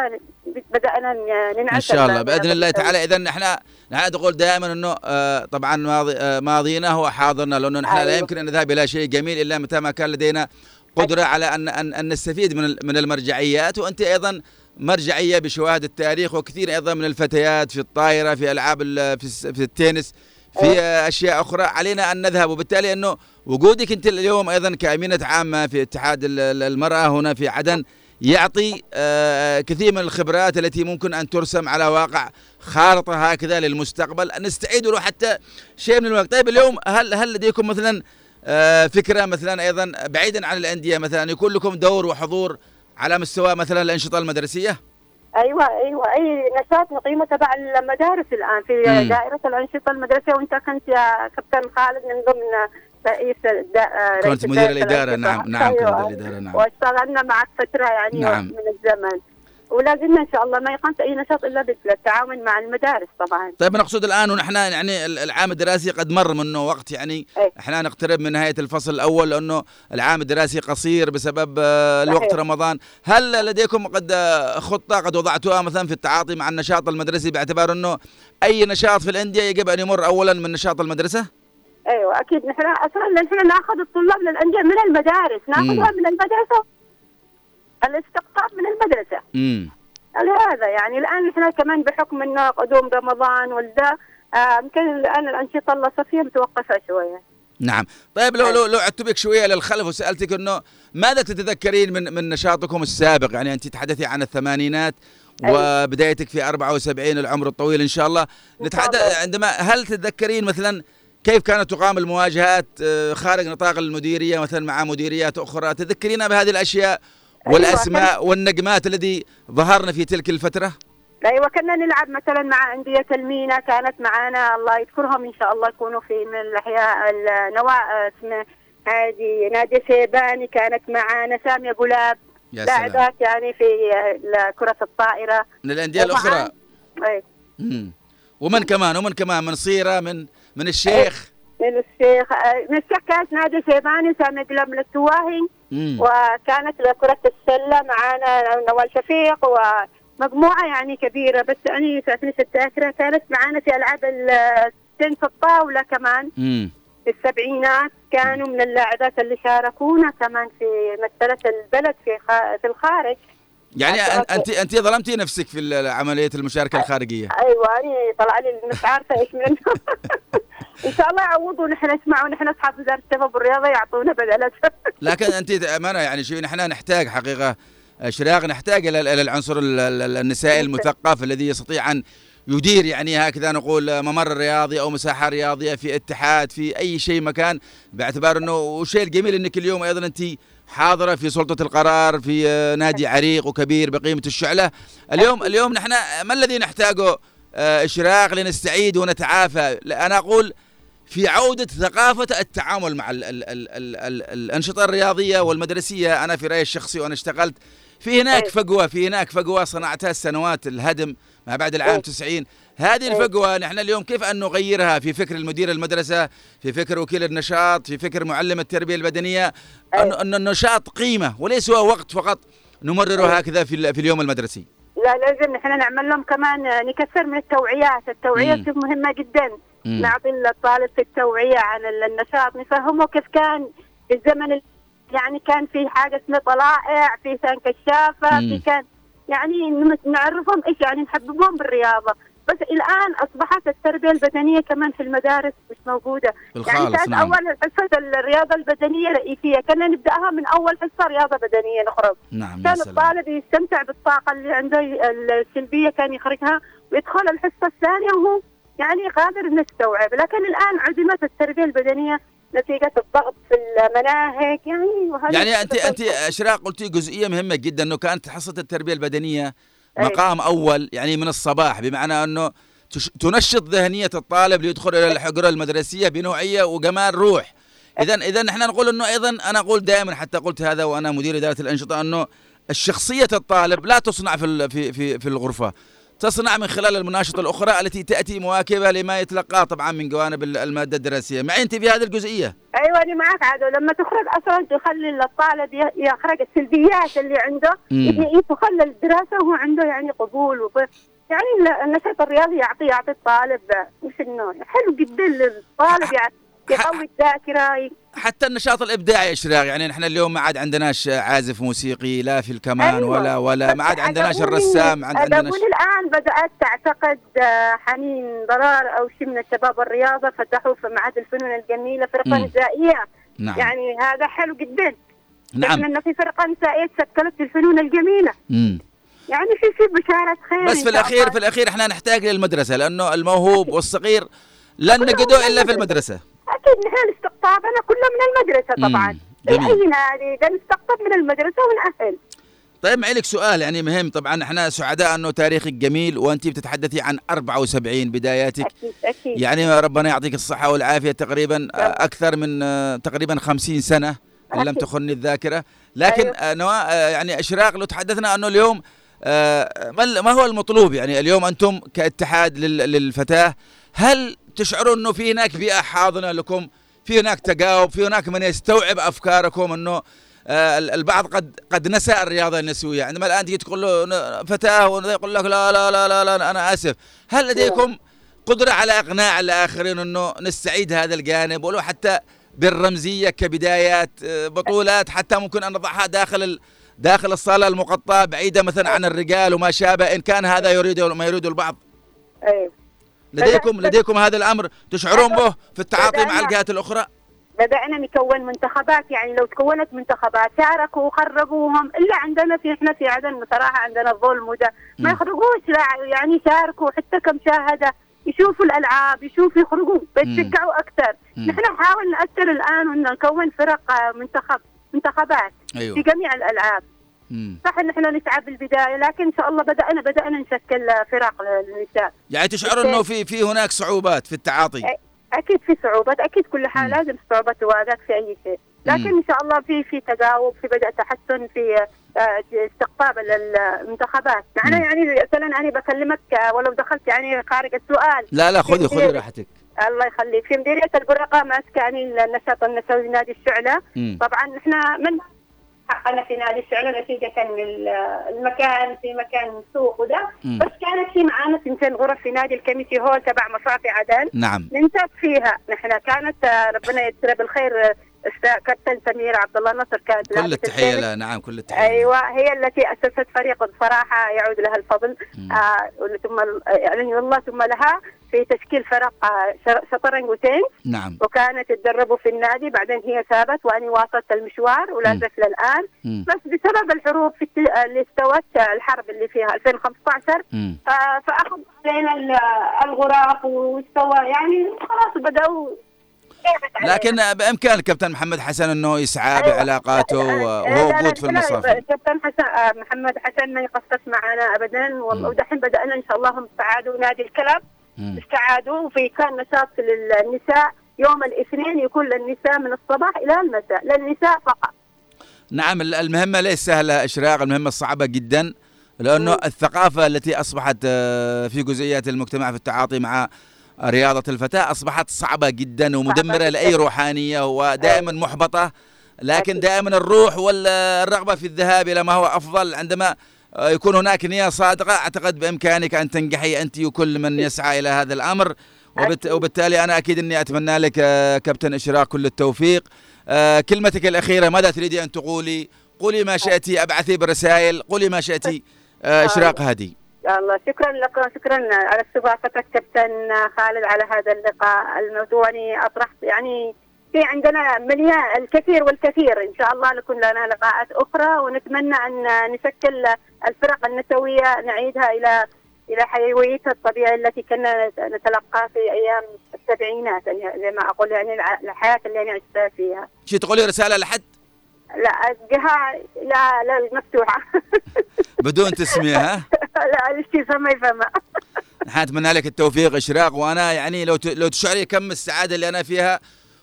بدأنا ننعش إن شاء الله ال- بإذن الله ال- تعالى. اذا نحن نحن نقول دائما إنه آه، طبعا ماضي آه، ماضينا هو حاضرنا لأنه نحن لا أيوة. يمكن أن نذهب إلى شيء جميل إلا متى ما كان لدينا قدرة على ان ان, أن نستفيد من من المرجعيات. وأنت أيضا مرجعية بشواهد التاريخ وكثير أيضا من الفتيات في الطائرة في ألعاب في في التنس. في أشياء أخرى. علينا أن نذهب. وبالتالي أنه وجودك أنت اليوم أيضا كأمينة عامة في اتحاد ال- ال- المرأة هنا في عدن يعطي آه، كثير من الخبرات التي ممكن أن ترسم على واقع خارطة هكذا للمستقبل. نستعيد له حتى شيء من الوقت. طيب اليوم هل هل لديكم مثلا آه، فكرة مثلا أيضا بعيدا عن الأندية مثلا يكون لكم دور وحضور على مستوى مثلا الأنشطة المدرسية؟ أيوه أيوه أي نشاط نقيمه تبع المدارس الآن في مم. دائرة الأنشطة المدرسية وإنت كنت يا كابتن خالد من ضمن رئيس الدا- كنت مدير الإدارة. نعم نعم كنت أيوة. مدير الإدارة نعم واشتغلنا معك فترة يعني نعم. من الزمن ولازمنا إن شاء الله ما يقام أي نشاط إلا بالتعاون مع المدارس طبعا طيب نقصد الآن ونحن يعني ال- العام الدراسي قد مر منه وقت يعني أي. إحنا نقترب من نهاية الفصل الأول لأنه العام الدراسي قصير بسبب آه، الوقت صحيح. رمضان، هل لديكم قد آه، خطة قد وضعتوها مثلا في التعاطي مع النشاط المدرسي باعتبار إنه أي نشاط في الأندية يجب أن يمر اولا من نشاط المدرسة؟ أيوه أكيد نحن أصلا نحن نأخذ الطلاب للأندية من المدارس نأخذها من المدرسة الاستقطاب من المدرسة. امم لهذا يعني الآن نحن كمان بحكم إنه قدوم رمضان والدا آه، يمكن الآن الأنشطة الصيفيه متوقفة شوية. نعم. طيب لو لو لو عدت بك شوية للخلف وسألتك إنه ماذا تتذكرين من من نشاطكم السابق؟ يعني أنت تحدثي عن الثمانينات. وبدايتك في 74 العمر الطويل إن شاء الله. نتحدث. عندما هل تتذكرين مثلا كيف كانت تقام المواجهات آه، خارج نطاق المديرية مثلا مع مديريات أخرى؟ تذكرين بهذه الأشياء أيوة، والأسماء والنجمات الذي ظهرن في تلك الفترة؟ أيوه كنا نلعب مثلا مع أندية المينا كانت معانا الله يذكرهم إن شاء الله يكونوا في من الأحياء النواة اسمه هذه ناديه شيباني كانت معانا سامية قلاب لاعبات يعني في كره الطائرة. من الأندية الأخرى. مم. ومن كمان؟ ومن كمان؟ من صيرة من من الشيخ؟ من الشيخ من الشيخ كانت ناديه شيباني سامية قلاب من التواهي. مم. وكانت كرة السلة معانا نوال شفيق ومجموعة يعني كبيرة بس يعني تعطيني الذاكرة كانت معانا في ألعاب ال- تنس الطاولة كمان مم. في السبعينات كانوا من اللاعبات اللي شاركونا كمان في مثلت البلد في خ- في الخارج يعني أنت أنت ظلمتي نفسك في عملية المشاركة الخارجية أيوه يعني طلع لي مش عارفه إيش منه <laughs> إن شاء الله يعوضوا نحن نسمع ونحن أصحاب وزارة الشباب والرياضه يعطونا بدلات <laughs> لكن أنت أمانة يعني شوفي نحن نحتاج حقيقة شراغ نحتاج إلى العنصر ال- ال- النسائي المثقف الذي يستطيع أن يدير يعني هكذا نقول ممر رياضي أو مساحة رياضية في اتحاد في أي شيء مكان باعتبار إنه والشيء الجميل إنك اليوم أيضا أنت حاضرة في سلطة القرار في آه، نادي عريق وكبير بقيمة الشعلة. اليوم اليوم نحن ما الذي نحتاجه آه، اشراق لنستعيد ونتعافى؟ أنا أقول في عودة ثقافة التعامل مع ال ال ال ال ال الأنشطة الرياضية والمدرسية. أنا في رأيي الشخصي وأنا اشتغلت في هناك أي. فجوة في هناك فجوة صنعتها السنوات الهدم ما بعد العام أي. 90 هذه الفجوة نحن اليوم كيف أن نغيرها؟ في فكر المدير المدرسة في فكر وكيل النشاط في فكر معلم التربية البدنية. أن, أن النشاط قيمة وليس هو وقت فقط نمرره هكذا في, في اليوم المدرسي. لا لازم نحن نعمل لهم كمان نكثر من التوعيات، التوعية مهمة جدا، مم. نعطي الطالب في التوعية عن ال- النشاط، نفهمه كيف كان في الزمن ال- يعني كان في حاجة اسمها طلائع، في كان كشافة، مم. في كان يعني نعرفهم إيش يعني نحببهم بالرياضة، بس الآن أصبحت التربية البدنية كمان في المدارس مش موجودة، يعني كانت نعم أول حصة الرياضة البدنية رئيسية، كنا نبدأها من أول حصة رياضة بدنية نخرج. نعم كان الطالب يستمتع بالطاقة اللي عنده السلبية كان يخرجها ويدخل الحصة الثانية وهو يعني قادر انه يستوعب، لكن الآن عدمت التربية البدنية نتيجة الضغط في المناهج يعني وهذا يعني انت أنت اشراق قلتي جزئية مهمة جدا إنه كانت حصة التربية البدنية. مقام أول يعني من الصباح بمعنى إنه تنشط ذهنية الطالب ليدخل إلى الحجرة المدرسية بنوعية وجمال روح. اذا اذا نحن نقول إنه أيضا أنا أقول دائما حتى قلت هذا وأنا مدير إدارة الأنشطة إنه الشخصية الطالب لا تصنع في في في الغرفة. تصنع من خلال المناشطه الأخرى التي تأتي مواكبة لما يتلقاه طبعا من جوانب ال- المادة الدراسية. معي انت في هذه الجزئية؟ أيوه أنا معك عادو لما تخرج أصلا تخلي الطالب يخرج السلبيات اللي عنده مم. ي- تخلي الدراسة وهو عنده يعني قبول وب... يعني ال- النشاط الرياضي يعطي يعطي الطالب مش انه حلو جدا للطالب يعني يقوي الذاكرة حتى النشاط الإبداعي اشراق يعني نحن اليوم ما عاد عندناش عازف موسيقي لا في الكمان أيوة. ولا ولا ما عاد عندناش الرسام عاد عندناش الآن بدأت تعتقد آه، حنين ضرار أو شيء من الشباب الرياضه فتحوا في معهد الفنون الجميلة فرقة. نسائية نعم يعني هذا حلو جدا نعم انه في فرقة نسائية تشكلت في الفنون الجميلة مم. يعني في في بشارة خير بس في الاخير الله. في الأخير إحنا نحتاج للمدرسة لأنه الموهوب والصغير لن نجده إلا في المدرسة أكيد نحن استقطابنا كله من المدرسة طبعا. اي نادي ده نستقطب من المدرسة ونأهل طيب معي لك سؤال يعني مهم. طبعا إحنا سعداء أنه تاريخك جميل وأنت بتتحدثي عن 74 بداياتك. أكيد أكيد. يعني ربنا يعطيك الصحة والعافية تقريبا أكثر من تقريبا خمسين سنة إن لم. تخني الذاكرة. لكن أيوه. آه، نواة آه، يعني إشراق لو تحدثنا أنه اليوم آه، ما هو المطلوب؟ يعني اليوم أنتم كاتحاد لل- للفتاة. هل تشعرون أنه في هناك بيئة حاضنة لكم في هناك تجاوب في هناك من يستوعب أفكاركم أنه آه، ال- البعض قد قد نسى الرياضة النسويه عندما الآن تجي تقول له فتاة ويقول لك لا لا لا لا, لا أنا آسف. هل لديكم قدرة على إقناع الآخرين أنه نستعيد هذا الجانب؟ ولو حتى بالرمزية كبدايات آه، بطولات حتى ممكن أن نضعها داخل. داخل الصالة المقطعة بعيدة مثلا عن الرجال وما شابه إن كان هذا يريد ما يريد البعض؟ أيوه لديكم لديكم هذا الأمر تشعرون به في التعاطي مع الجهات الأخرى بدأنا نكون منتخبات يعني لو تكونت منتخبات شاركوا وخرجوهم إلا عندنا في إحنا في عدن بصراحة عندنا الظلم وده ما. يخرجوش لا يعني شاركوا حتى كمشاهدة يشوفوا الألعاب يشوفوا يخرجوا بيتشجعوا أكثر. نحن نحاول نأثر الآن وإن نكون فرق منتخب منتخبات في أيوه جميع الألعاب. صح إن إحنا نتعب بالبدايه لكن إن شاء الله بدانا بدأنا نشكل فرق للنساء يعني تشعر إنه في في هناك صعوبات في التعاطي أكيد في صعوبات أكيد كل حال. لازم صعوبات تواجهك في أي شيء لكن. إن شاء الله في في تجاوب في بدا تحسن في آه، استقطاب المنتخبات معنا. يعني مثلا أنا بكلمك آه، ولو دخلت يعني خارج السؤال لا لا خذي خذي. راحتك الله يخليك في مديرية البرقة ماسكة يعني النشاط النسوي نادي الشعلة مم. طبعا إحنا من حقنا في نادي الشعله نتيجة ال- المكان في مكان سوق وده. بس كانت في معانا سنتين غرف في نادي الكميسي هول تبع مصافي عدن نعم ننتج فيها نحن كانت آه، ربنا ييسرها بالخير آه، كابتن سمير عبد الله نصر كانت كل التحية. لها نعم كل التحية. أيوه هي التي أسست فريق بصراحة يعود لها الفضل. آه ثم يعني الله ثم لها في تشكيل فرق آه، شطرنج وتنس نعم وكانت تدربوا في النادي بعدين هي سابت وأنا واصلت المشوار ولا. زلت للآن مم. بس بسبب الحروب في الت- اللي استوت آه، الحرب اللي فيها 2015 مم. ف- فأخذ علينا ال- الغرف واستوى يعني خلاص علينا. لكن بامكان الكابتن محمد حسن إنه يسعى أيوة. بعلاقاته لا، وهو لا، موجود في لا، المصافي كابتن حسن آه، محمد حسن ما يقصر معنا ابدا ودحين بدأنا إن شاء الله هم استعادوا نادي الكلب. استعادوا وفي كان نشاط للنساء يوم الاثنين يكون للنساء من الصباح إلى المساء للنساء فقط نعم ال- المهمة ليس سهلة إشراق المهمة صعبة جدا لأنه مم. الثقافة التي أصبحت آه، في جزئيات المجتمع في التعاطي مع رياضة الفتاة أصبحت صعبة جدا ومدمرة جداً. لأي روحانية ودائما محبطة لكن. دائما الروح والرغبة في الذهاب إلى ما هو أفضل عندما يكون هناك نية صادقة. أعتقد بإمكانك أن تنجحي أنت وكل من يسعى إلى هذا الأمر. وبت... وبالتالي أنا أكيد أني أتمنى لك آه، كابتن إشراق كل التوفيق. آه، كلمتك الأخيرة ماذا تريدي أن تقولي؟ قولي ما شئتي أبعثي برسائل. قولي ما شئتي آه، إشراق هادي. يا الله شكرا لك شكرا على استضافتك كابتن خالد على هذا اللقاء الموضوع اني أطرحت يعني في عندنا مليان الكثير والكثير. إن شاء الله لكون لنا لقاءات أخرى ونتمنى أن نشكل الفرق النسوية نعيدها إلى إلى حيويتها الطبيعيه التي كنا نتلقاها في أيام السبعينات يعني زي ما أقول يعني الحياة اللي أنا عشتها فيها. شي تقولي رسالة لحد؟ لا الجهه لا لا مفتوحة. <laughs> بدون تسمية ها؟ <laughs> لا الاستيفاء ما يفهمها نحن اتمنى لك التوفيق إشراق وأنا يعني لو. لو تشعري كم السعادة اللي أنا فيها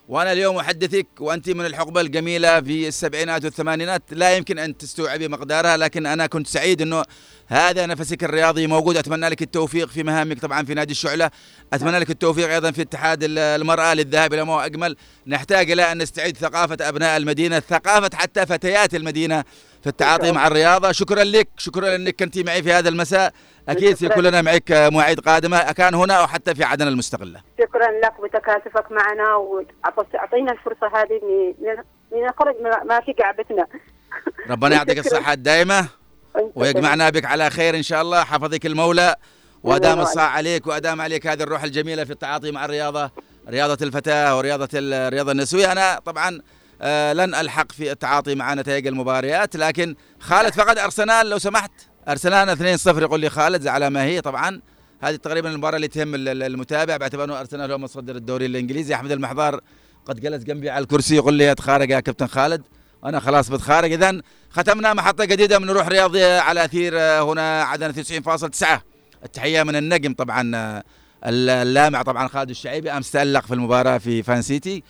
وأنا اليوم أحدثك وأنت من الحقبة الجميلة في السبعينات والثمانينات. لا يمكن أن تستوعبي مقدارها لكن أنا كنت سعيد إنه هذا نفسك الرياضي موجود. أتمنى لك التوفيق في مهامك طبعا في نادي الشعلة. أتمنى لك التوفيق أيضا في اتحاد ال- المرأة للذهاب إلى ما هو أجمل. نحتاج إلى أن نستعيد ثقافة أبناء المدينة ثقافة حتى فتيات المدينة في التعاطي مع الرياضة. شكرا لك شكرا انك كنت معي في هذا المساء. أكيد شكراً. سيكون لنا معك مواعيد قادمة كان هنا أو حتى في عدن المستقله شكرا لك وتكاتفك معنا واعطينا الفرصة هذه إن- لنخرج ما- في قعبتنا <laughs> ربنا يعطيك الدائمه وأنت ويجمعنا بك على خير إن شاء الله. حفظك المولى وأدام الله الصاع عليك وأدام عليك هذه الروح الجميلة في التعاطي مع الرياضة رياضة الفتاة ورياضة الرياضه النسوية. أنا طبعا آه، لن ألحق في التعاطي مع نتائج المباريات لكن خالد <laughs> فقد أرسنال لو سمحت. ارسنال 2-0 يقول لي خالد على ما هي. طبعا هذه تقريبا المباراة اللي تهم ال- ال- المتابع باعتبار إنه ارسنال هو متصدر الدوري الإنجليزي. أحمد المحضار قد جلس جنبي على الكرسي يقول لي أتخارج يا كابتن خالد. أنا خلاص بتخارج. اذا ختمنا محطة جديدة من روح رياضيه على أثير آه، هنا عدن 90.9 التحية من النجم طبعا آه، اللامع طبعا خالد الشعيبي أمس تألق في المباراة في فان سيتي.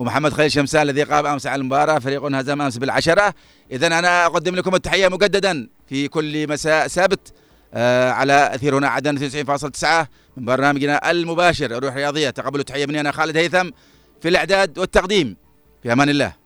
ومحمد خليل شمسان الذي قام أمس على المباراة فريق هزم أمس بالعشرة. اذا أنا أقدم لكم التحية مجددا في كل مساء سبت آه، على أثير هنا عدن 90.9 من برنامجنا المباشر روح رياضيه تقبلوا تحيه مني أنا خالد هيثم في الإعداد والتقديم. في أمان الله.